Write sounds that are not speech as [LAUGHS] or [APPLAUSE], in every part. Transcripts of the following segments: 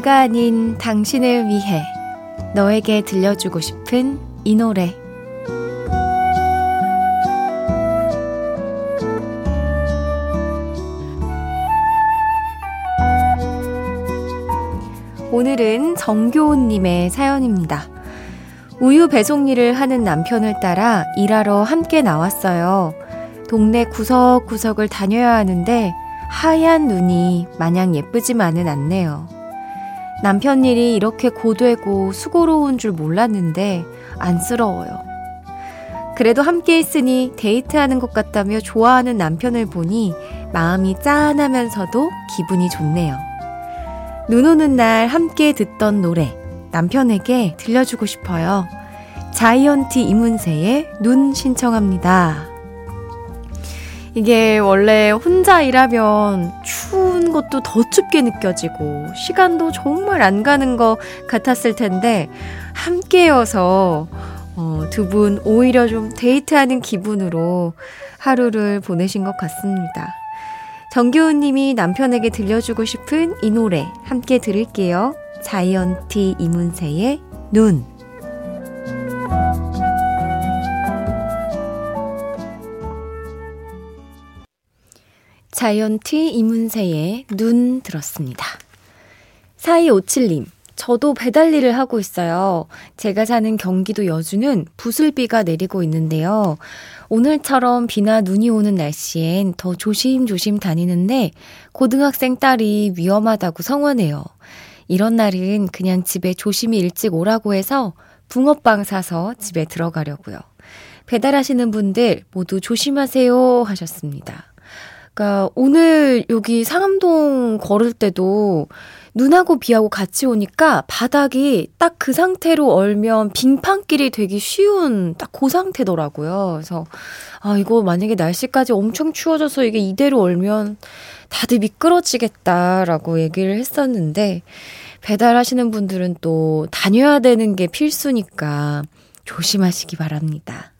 내가 아닌 당신을 위해 너에게 들려주고 싶은 이 노래 오늘은 정교훈님의 사연입니다. 우유 배송 일을 하는 남편을 따라 일하러 함께 나왔어요. 동네 구석구석을 다녀야 하는데 하얀 눈이 마냥 예쁘지만은 않네요. 남편 일이 이렇게 고되고 수고로운 줄 몰랐는데 안쓰러워요. 그래도 함께 있으니 데이트하는 것 같다며 좋아하는 남편을 보니 마음이 짠하면서도 기분이 좋네요. 눈 오는 날 함께 듣던 노래 남편에게 들려주고 싶어요. 자이언티 이문세의 눈 신청합니다. 이게 원래 혼자 일하면 추운 것도 더 춥게 느껴지고 시간도 정말 안 가는 것 같았을 텐데 함께여서 어, 두 분 오히려 좀 데이트하는 기분으로 하루를 보내신 것 같습니다. 정교훈 님이 남편에게 들려주고 싶은 이 노래 함께 들을게요. 자이언티 이문세의 눈. 자이언티 이문세의 눈 들었습니다. 4257님, 저도 배달 일을 하고 있어요. 제가 사는 경기도 여주는 부슬비가 내리고 있는데요. 오늘처럼 비나 눈이 오는 날씨엔 더 조심조심 다니는데 고등학생 딸이 위험하다고 성원해요. 이런 날은 그냥 집에 조심히 일찍 오라고 해서 붕어빵 사서 집에 들어가려고요. 배달하시는 분들 모두 조심하세요 하셨습니다. 그러니까 오늘 여기 상암동 걸을 때도 눈하고 비하고 같이 오니까 바닥이 딱 그 상태로 얼면 빙판길이 되기 쉬운 딱 그 상태더라고요. 그래서 아 이거 만약에 날씨까지 엄청 추워져서 이게 이대로 얼면 다들 미끄러지겠다라고 얘기를 했었는데 배달하시는 분들은 또 다녀야 되는 게 필수니까 조심하시기 바랍니다.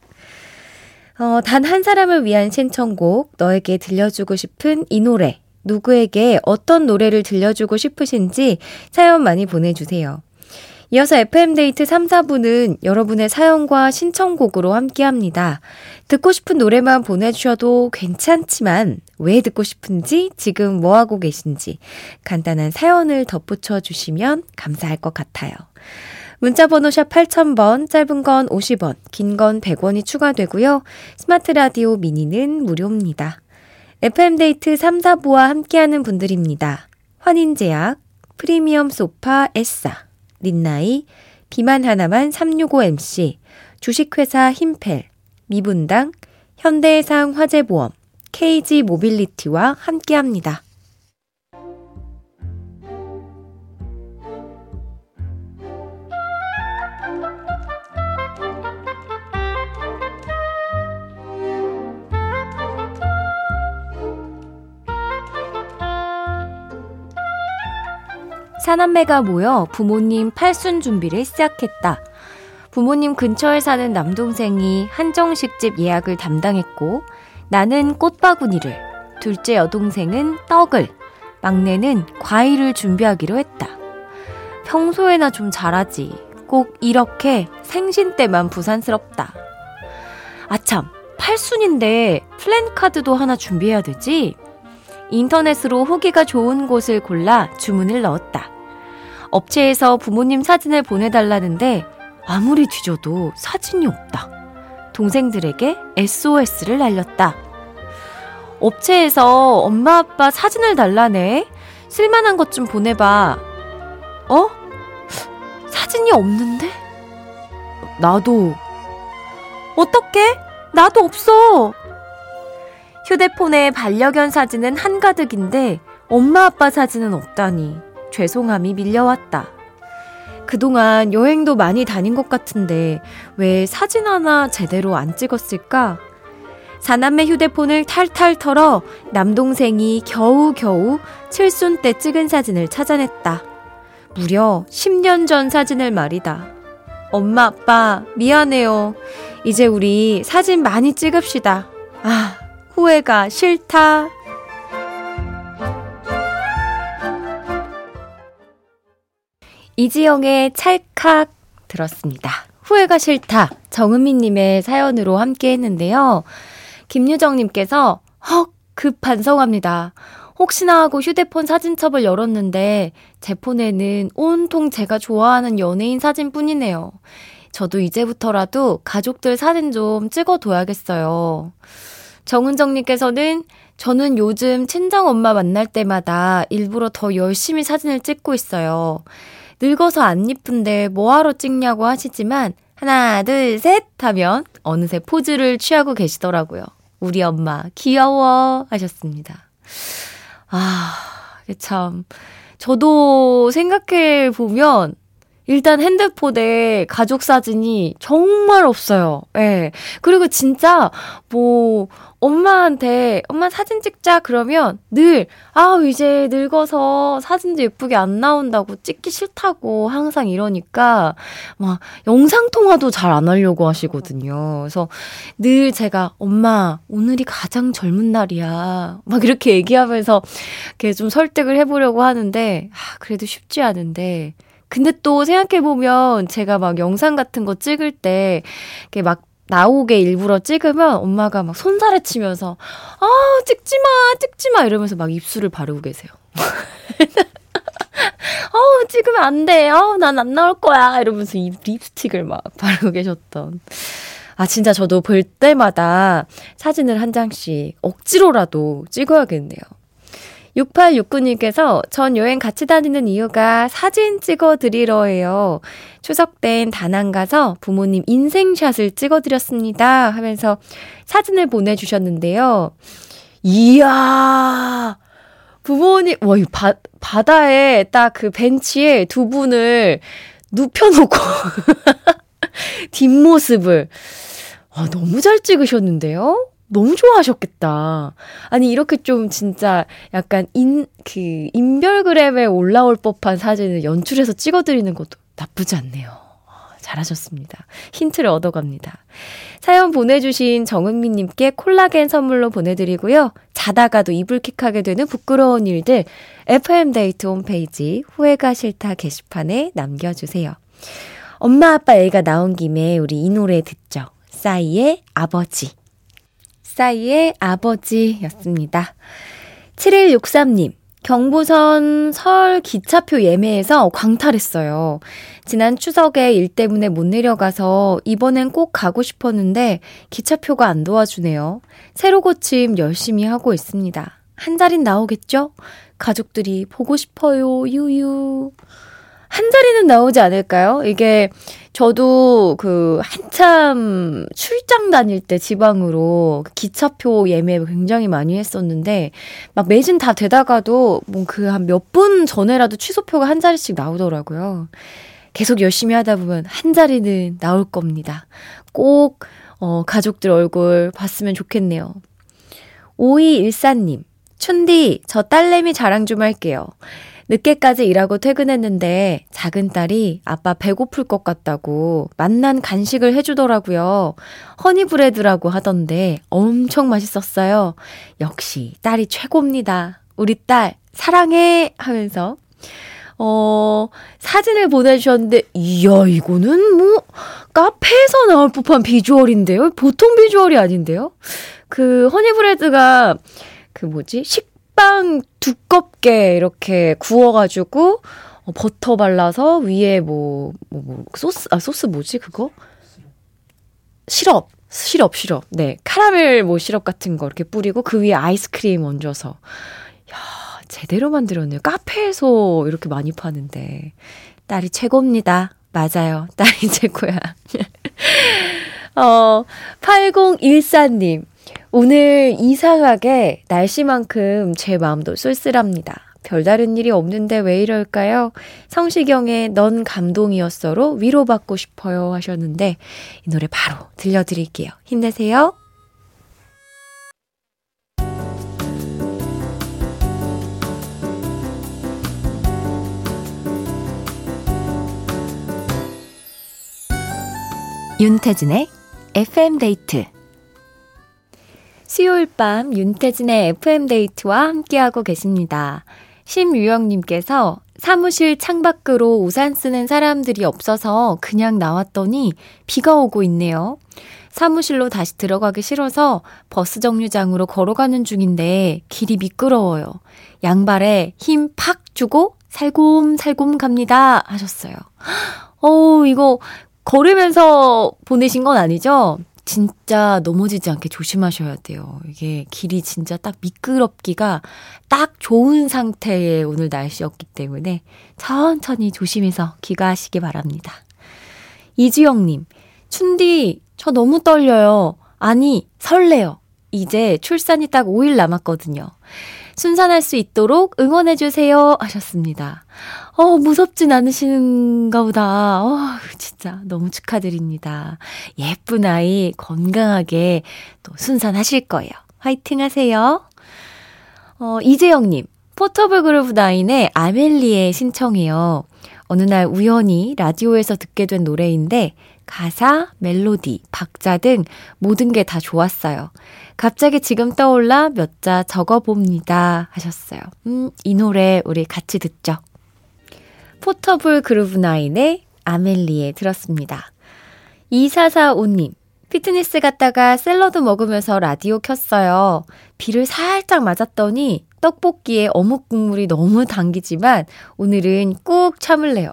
어, 단 한 사람을 위한 신청곡, 너에게 들려주고 싶은 이 노래, 누구에게 어떤 노래를 들려주고 싶으신지 사연 많이 보내주세요. 이어서 FM데이트 3, 4부는 여러분의 사연과 신청곡으로 함께 합니다. 듣고 싶은 노래만 보내주셔도 괜찮지만 왜 듣고 싶은지 지금 뭐하고 계신지 간단한 사연을 덧붙여 주시면 감사할 것 같아요. 문자번호 샵 8000번, 짧은 건 50원, 긴 건 100원이 추가되고요. 스마트 라디오 미니는 무료입니다. FM데이트 3, 4부와 함께하는 분들입니다. 환인제약, 프리미엄 소파 에싸, 린나이, 비만 하나만 365MC, 주식회사 힘펠, 미분당, 현대해상 화재보험, KG 모빌리티와 함께합니다. 사남매가 모여 부모님 팔순 준비를 시작했다. 부모님 근처에 사는 남동생이 한정식집 예약을 담당했고, 나는 꽃바구니를, 둘째 여동생은 떡을, 막내는 과일을 준비하기로 했다. 평소에나 좀 잘하지. 꼭 이렇게 생신 때만 부산스럽다. 아참, 팔순인데 플랜카드도 하나 준비해야 되지? 인터넷으로 후기가 좋은 곳을 골라 주문을 넣었다. 업체에서 부모님 사진을 보내달라는데 아무리 뒤져도 사진이 없다. 동생들에게 SOS를 날렸다. 업체에서 엄마 아빠 사진을 달라네. 쓸만한 것 좀 보내봐. 어? 사진이 없는데? 나도. 어떡해? 나도 없어. 휴대폰에 반려견 사진은 한가득인데 엄마 아빠 사진은 없다니 죄송함이 밀려왔다. 그동안 여행도 많이 다닌 것 같은데 왜 사진 하나 제대로 안 찍었을까? 사남매 휴대폰을 탈탈 털어 남동생이 겨우겨우 칠순 때 찍은 사진을 찾아냈다. 무려 10년 전 사진을 말이다. 엄마, 아빠, 미안해요. 이제 우리 사진 많이 찍읍시다. 아, 후회가 싫다. 이지영의 찰칵 들었습니다. 후회가 싫다. 정은미님의 사연으로 함께 했는데요. 김유정님께서 헉, 급 반성합니다. 혹시나 하고 휴대폰 사진첩을 열었는데 제 폰에는 온통 제가 좋아하는 연예인 사진뿐이네요. 저도 이제부터라도 가족들 사진 좀 찍어둬야겠어요. 정은정님께서는 저는 요즘 친정 엄마 만날 때마다 일부러 더 열심히 사진을 찍고 있어요. 늙어서 안 이쁜데 뭐하러 찍냐고 하시지만 하나, 둘, 셋 하면 어느새 포즈를 취하고 계시더라고요. 우리 엄마 귀여워 하셨습니다. 아, 참. 저도 생각해 보면 일단 핸드폰에 가족 사진이 정말 없어요. 예. 네. 그리고 진짜 뭐 엄마한테 엄마 사진 찍자 그러면 늘 아, 이제 늙어서 사진도 예쁘게 안 나온다고 찍기 싫다고 항상 이러니까 막 영상 통화도 잘 안 하려고 하시거든요. 그래서 늘 제가 엄마 오늘이 가장 젊은 날이야. 막 이렇게 얘기하면서 이렇게 좀 설득을 해 보려고 하는데 아, 그래도 쉽지 않은데 근데 또 생각해보면 제가 막 영상 같은 거 찍을 때, 이렇게 막 나오게 일부러 찍으면 엄마가 막 손살에 치면서, 아, 찍지 마, 찍지 마, 이러면서 막 입술을 바르고 계세요. [LAUGHS] 어, 찍으면 안 돼. 어, 난안 나올 거야. 이러면서 이 립스틱을 막 바르고 계셨던. 아, 진짜 저도 볼 때마다 사진을 한 장씩 억지로라도 찍어야겠네요. 6869님께서 전 여행 같이 다니는 이유가 사진 찍어 드리러예요. 추석 땐 다낭 가서 부모님 인생샷을 찍어 드렸습니다. 하면서 사진을 보내주셨는데요. 이야! 부모님, 와, 이 바, 바다에 딱 그 벤치에 두 분을 눕혀놓고 [LAUGHS] 뒷모습을 와, 너무 잘 찍으셨는데요? 너무 좋아하셨겠다. 아니, 이렇게 좀 진짜 약간 인, 그, 인별그램에 올라올 법한 사진을 연출해서 찍어드리는 것도 나쁘지 않네요. 아, 잘하셨습니다. 힌트를 얻어갑니다. 사연 보내주신 정은미님께 콜라겐 선물로 보내드리고요. 자다가도 이불킥하게 되는 부끄러운 일들 FM데이트 홈페이지 후회가 싫다 게시판에 남겨주세요. 엄마 아빠 애가 나온 김에 우리 이 노래 듣죠. 싸이의 아버지. 싸이의 아버지였습니다. 7163님, 경부선 설 기차표 예매에서 광탈했어요. 지난 추석에 일 때문에 못 내려가서 이번엔 꼭 가고 싶었는데 기차표가 안 도와주네요. 새로 고침 열심히 하고 있습니다. 한 자린 나오겠죠? 가족들이 보고 싶어요, 유유. 한 자리는 나오지 않을까요? 이게 저도 그 한참 출장 다닐 때 지방으로 기차표 예매 굉장히 많이 했었는데 막 매진 다 되다가도 뭐 그 한 몇 분 전에라도 취소표가 한 자리씩 나오더라고요. 계속 열심히 하다 보면 한 자리는 나올 겁니다. 꼭 어, 가족들 얼굴 봤으면 좋겠네요. 5214님, 춘디, 저 딸내미 자랑 좀 할게요. 늦게까지 일하고 퇴근했는데 작은 딸이 아빠 배고플 것 같다고 맛난 간식을 해주더라고요. 허니브레드라고 하던데 엄청 맛있었어요. 역시 딸이 최고입니다. 우리 딸 사랑해 하면서 어, 사진을 보내주셨는데, 이야, 이거는 뭐, 카페에서 나올 법한 비주얼인데요? 보통 비주얼이 아닌데요? 그, 허니브레드가, 그 뭐지? 식 빵 두껍게 이렇게 구워가지고, 어, 버터 발라서 위에 뭐, 뭐, 뭐, 소스, 아, 소스 뭐지, 그거? 시럽. 시럽, 시럽. 네. 카라멜 뭐 시럽 같은 거 이렇게 뿌리고 그 위에 아이스크림 얹어서. 제대로 만들었네요. 카페에서 이렇게 많이 파는데. 딸이 최고입니다. 맞아요. 딸이 최고야. [LAUGHS] 어, 8014님. 오늘 이상하게 날씨만큼 제 마음도 쓸쓸합니다. 별다른 일이 없는데 왜 이럴까요? 성시경의 넌 감동이었어로 위로받고 싶어요 하셨는데 이 노래 바로 들려드릴게요. 힘내세요. 윤태진의 FM데이트 수요일 밤 윤태진의 FM데이트와 함께하고 계십니다. 심유영님께서 사무실 창밖으로 우산 쓰는 사람들이 없어서 그냥 나왔더니 비가 오고 있네요. 사무실로 다시 들어가기 싫어서 버스 정류장으로 걸어가는 중인데 길이 미끄러워요. 양발에 힘 팍 주고 살곰살곰 갑니다. 하셨어요. 어, 이거 걸으면서 보내신 건 아니죠? 진짜 넘어지지 않게 조심하셔야 돼요. 이게 길이 진짜 딱 미끄럽기가 딱 좋은 상태의 오늘 날씨였기 때문에 천천히 조심해서 귀가하시기 바랍니다. 이주영님, 춘디, 저 너무 떨려요. 아니, 설레요. 이제 출산이 딱 5일 남았거든요. 순산할 수 있도록 응원해주세요. 하셨습니다. 어, 무섭진 않으신가 보다. 어, 진짜 너무 축하드립니다. 예쁜 아이 건강하게 또 순산하실 거예요. 화이팅 하세요. 어, 이재영님, 포터블 그룹 나인의 아멜리에 신청해요. 어느 날 우연히 라디오에서 듣게 된 노래인데 가사, 멜로디, 박자 등 모든 게 다 좋았어요. 갑자기 지금 떠올라 몇 자 적어봅니다. 하셨어요. 음, 이 노래 우리 같이 듣죠. 포터블 그루브 나인의 아멜리에 들었습니다. 2445님, 피트니스 갔다가 샐러드 먹으면서 라디오 켰어요. 비를 살짝 맞았더니 떡볶이에 어묵 국물이 너무 당기지만 오늘은 꾹 참을래요.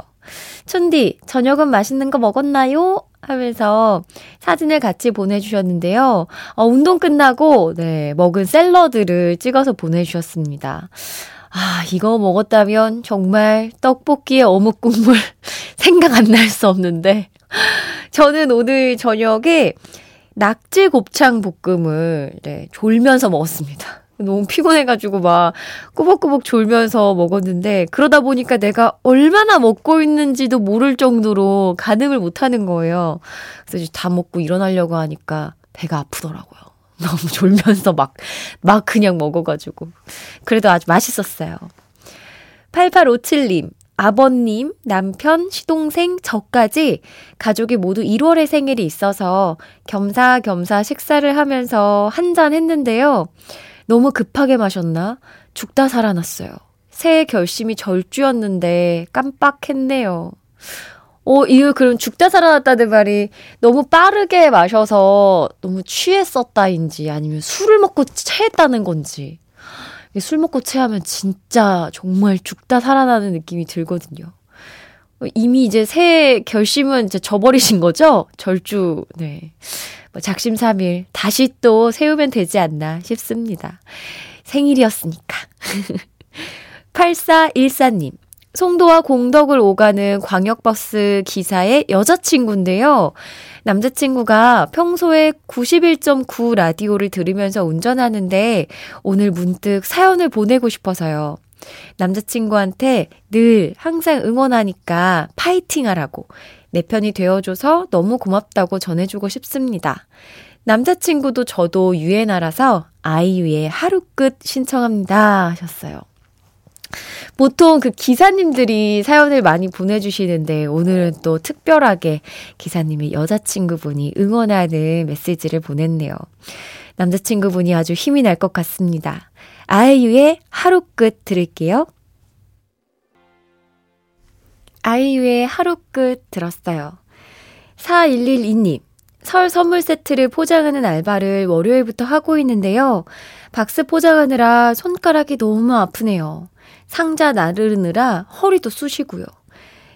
촌디, 저녁은 맛있는 거 먹었나요? 하면서 사진을 같이 보내주셨는데요. 어, 운동 끝나고, 네, 먹은 샐러드를 찍어서 보내주셨습니다. 아, 이거 먹었다면 정말 떡볶이에 어묵 국물 [LAUGHS] 생각 안 날 수 없는데. 저는 오늘 저녁에 낙지 곱창 볶음을 네, 졸면서 먹었습니다. 너무 피곤해가지고 막 꾸벅꾸벅 졸면서 먹었는데 그러다 보니까 내가 얼마나 먹고 있는지도 모를 정도로 가늠을 못하는 거예요. 그래서 다 먹고 일어나려고 하니까 배가 아프더라고요. [LAUGHS] 너무 졸면서 막, 막 그냥 먹어가지고. 그래도 아주 맛있었어요. 8857님, 아버님, 남편, 시동생, 저까지 가족이 모두 1월에 생일이 있어서 겸사겸사 식사를 하면서 한 잔 했는데요. 너무 급하게 마셨나? 죽다 살아났어요. 새해 결심이 절주였는데 깜빡했네요. 어, 이거 그럼 죽다 살아났다는 말이 너무 빠르게 마셔서 너무 취했었다인지 아니면 술을 먹고 체했다는 건지. 술 먹고 체하면 진짜 정말 죽다 살아나는 느낌이 들거든요. 이미 이제 새 결심은 이제 저버리신 거죠? 절주, 네. 뭐 작심삼일 다시 또 세우면 되지 않나 싶습니다. 생일이었으니까. [LAUGHS] 8414님. 송도와 공덕을 오가는 광역버스 기사의 여자친구인데요. 남자친구가 평소에 91.9 라디오를 들으면서 운전하는데 오늘 문득 사연을 보내고 싶어서요. 남자친구한테 늘 항상 응원하니까 파이팅 하라고 내 편이 되어줘서 너무 고맙다고 전해주고 싶습니다. 남자친구도 저도 유엔아라서 아이유의 하루 끝 신청합니다 하셨어요. 보통 그 기사님들이 사연을 많이 보내주시는데 오늘은 또 특별하게 기사님이 여자친구분이 응원하는 메시지를 보냈네요. 남자친구분이 아주 힘이 날 것 같습니다. 아이유의 하루 끝 들을게요. 아이유의 하루 끝 들었어요. 4112님, 설 선물 세트를 포장하는 알바를 월요일부터 하고 있는데요. 박스 포장하느라 손가락이 너무 아프네요. 상자 나르느라 허리도 쑤시고요.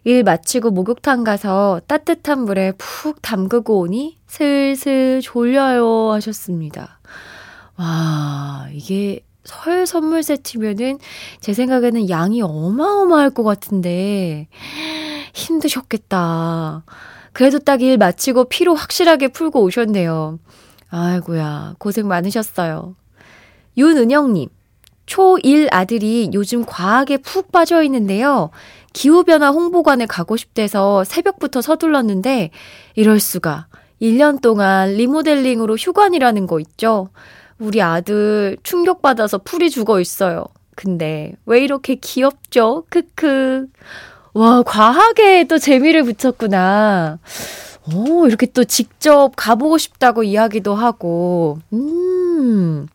일 마치고 목욕탕 가서 따뜻한 물에 푹 담그고 오니 슬슬 졸려요 하셨습니다. 와, 이게 설 선물 세트면은 제 생각에는 양이 어마어마할 것 같은데 힘드셨겠다. 그래도 딱 일 마치고 피로 확실하게 풀고 오셨네요. 아이고야, 고생 많으셨어요. 윤은영님, 초1 아들이 요즘 과학에 푹 빠져 있는데요. 기후변화 홍보관에 가고 싶대서 새벽부터 서둘렀는데, 이럴 수가. 1년 동안 리모델링으로 휴관이라는 거 있죠? 우리 아들 충격받아서 풀이 죽어 있어요. 근데 왜 이렇게 귀엽죠? 크크. 와, 과학에 또 재미를 붙였구나. 오, 이렇게 또 직접 가보고 싶다고 이야기도 하고, 음.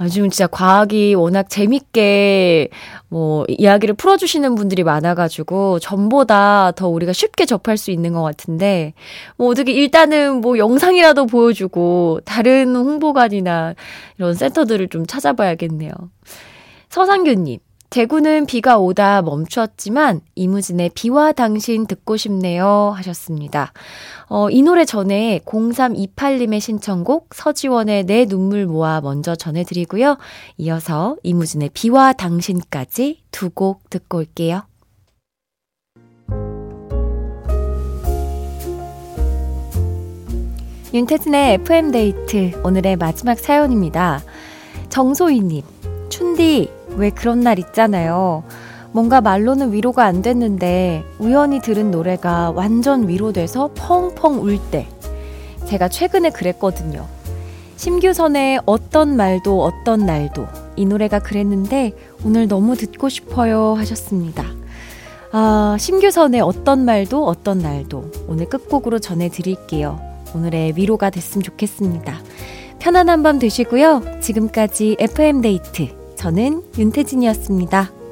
요즘 진짜 과학이 워낙 재밌게 뭐 이야기를 풀어주시는 분들이 많아가지고 전보다 더 우리가 쉽게 접할 수 있는 것 같은데 뭐 어떻게 일단은 뭐 영상이라도 보여주고 다른 홍보관이나 이런 센터들을 좀 찾아봐야겠네요. 서상규님. 대구는 비가 오다 멈추었지만 이무진의 비와 당신 듣고 싶네요 하셨습니다. 어, 이 노래 전에 0328님의 신청곡 서지원의 내 눈물 모아 먼저 전해드리고요. 이어서 이무진의 비와 당신까지 두 곡 듣고 올게요. 윤태진의 FM데이트 오늘의 마지막 사연입니다. 정소희님, 춘디 왜 그런 날 있잖아요. 뭔가 말로는 위로가 안 됐는데 우연히 들은 노래가 완전 위로돼서 펑펑 울 때. 제가 최근에 그랬거든요. 심규선의 어떤 말도 어떤 날도 이 노래가 그랬는데 오늘 너무 듣고 싶어요 하셨습니다. 아, 심규선의 어떤 말도 어떤 날도 오늘 끝곡으로 전해드릴게요. 오늘의 위로가 됐으면 좋겠습니다. 편안한 밤 되시고요. 지금까지 FM데이트 저는 윤태진이었습니다.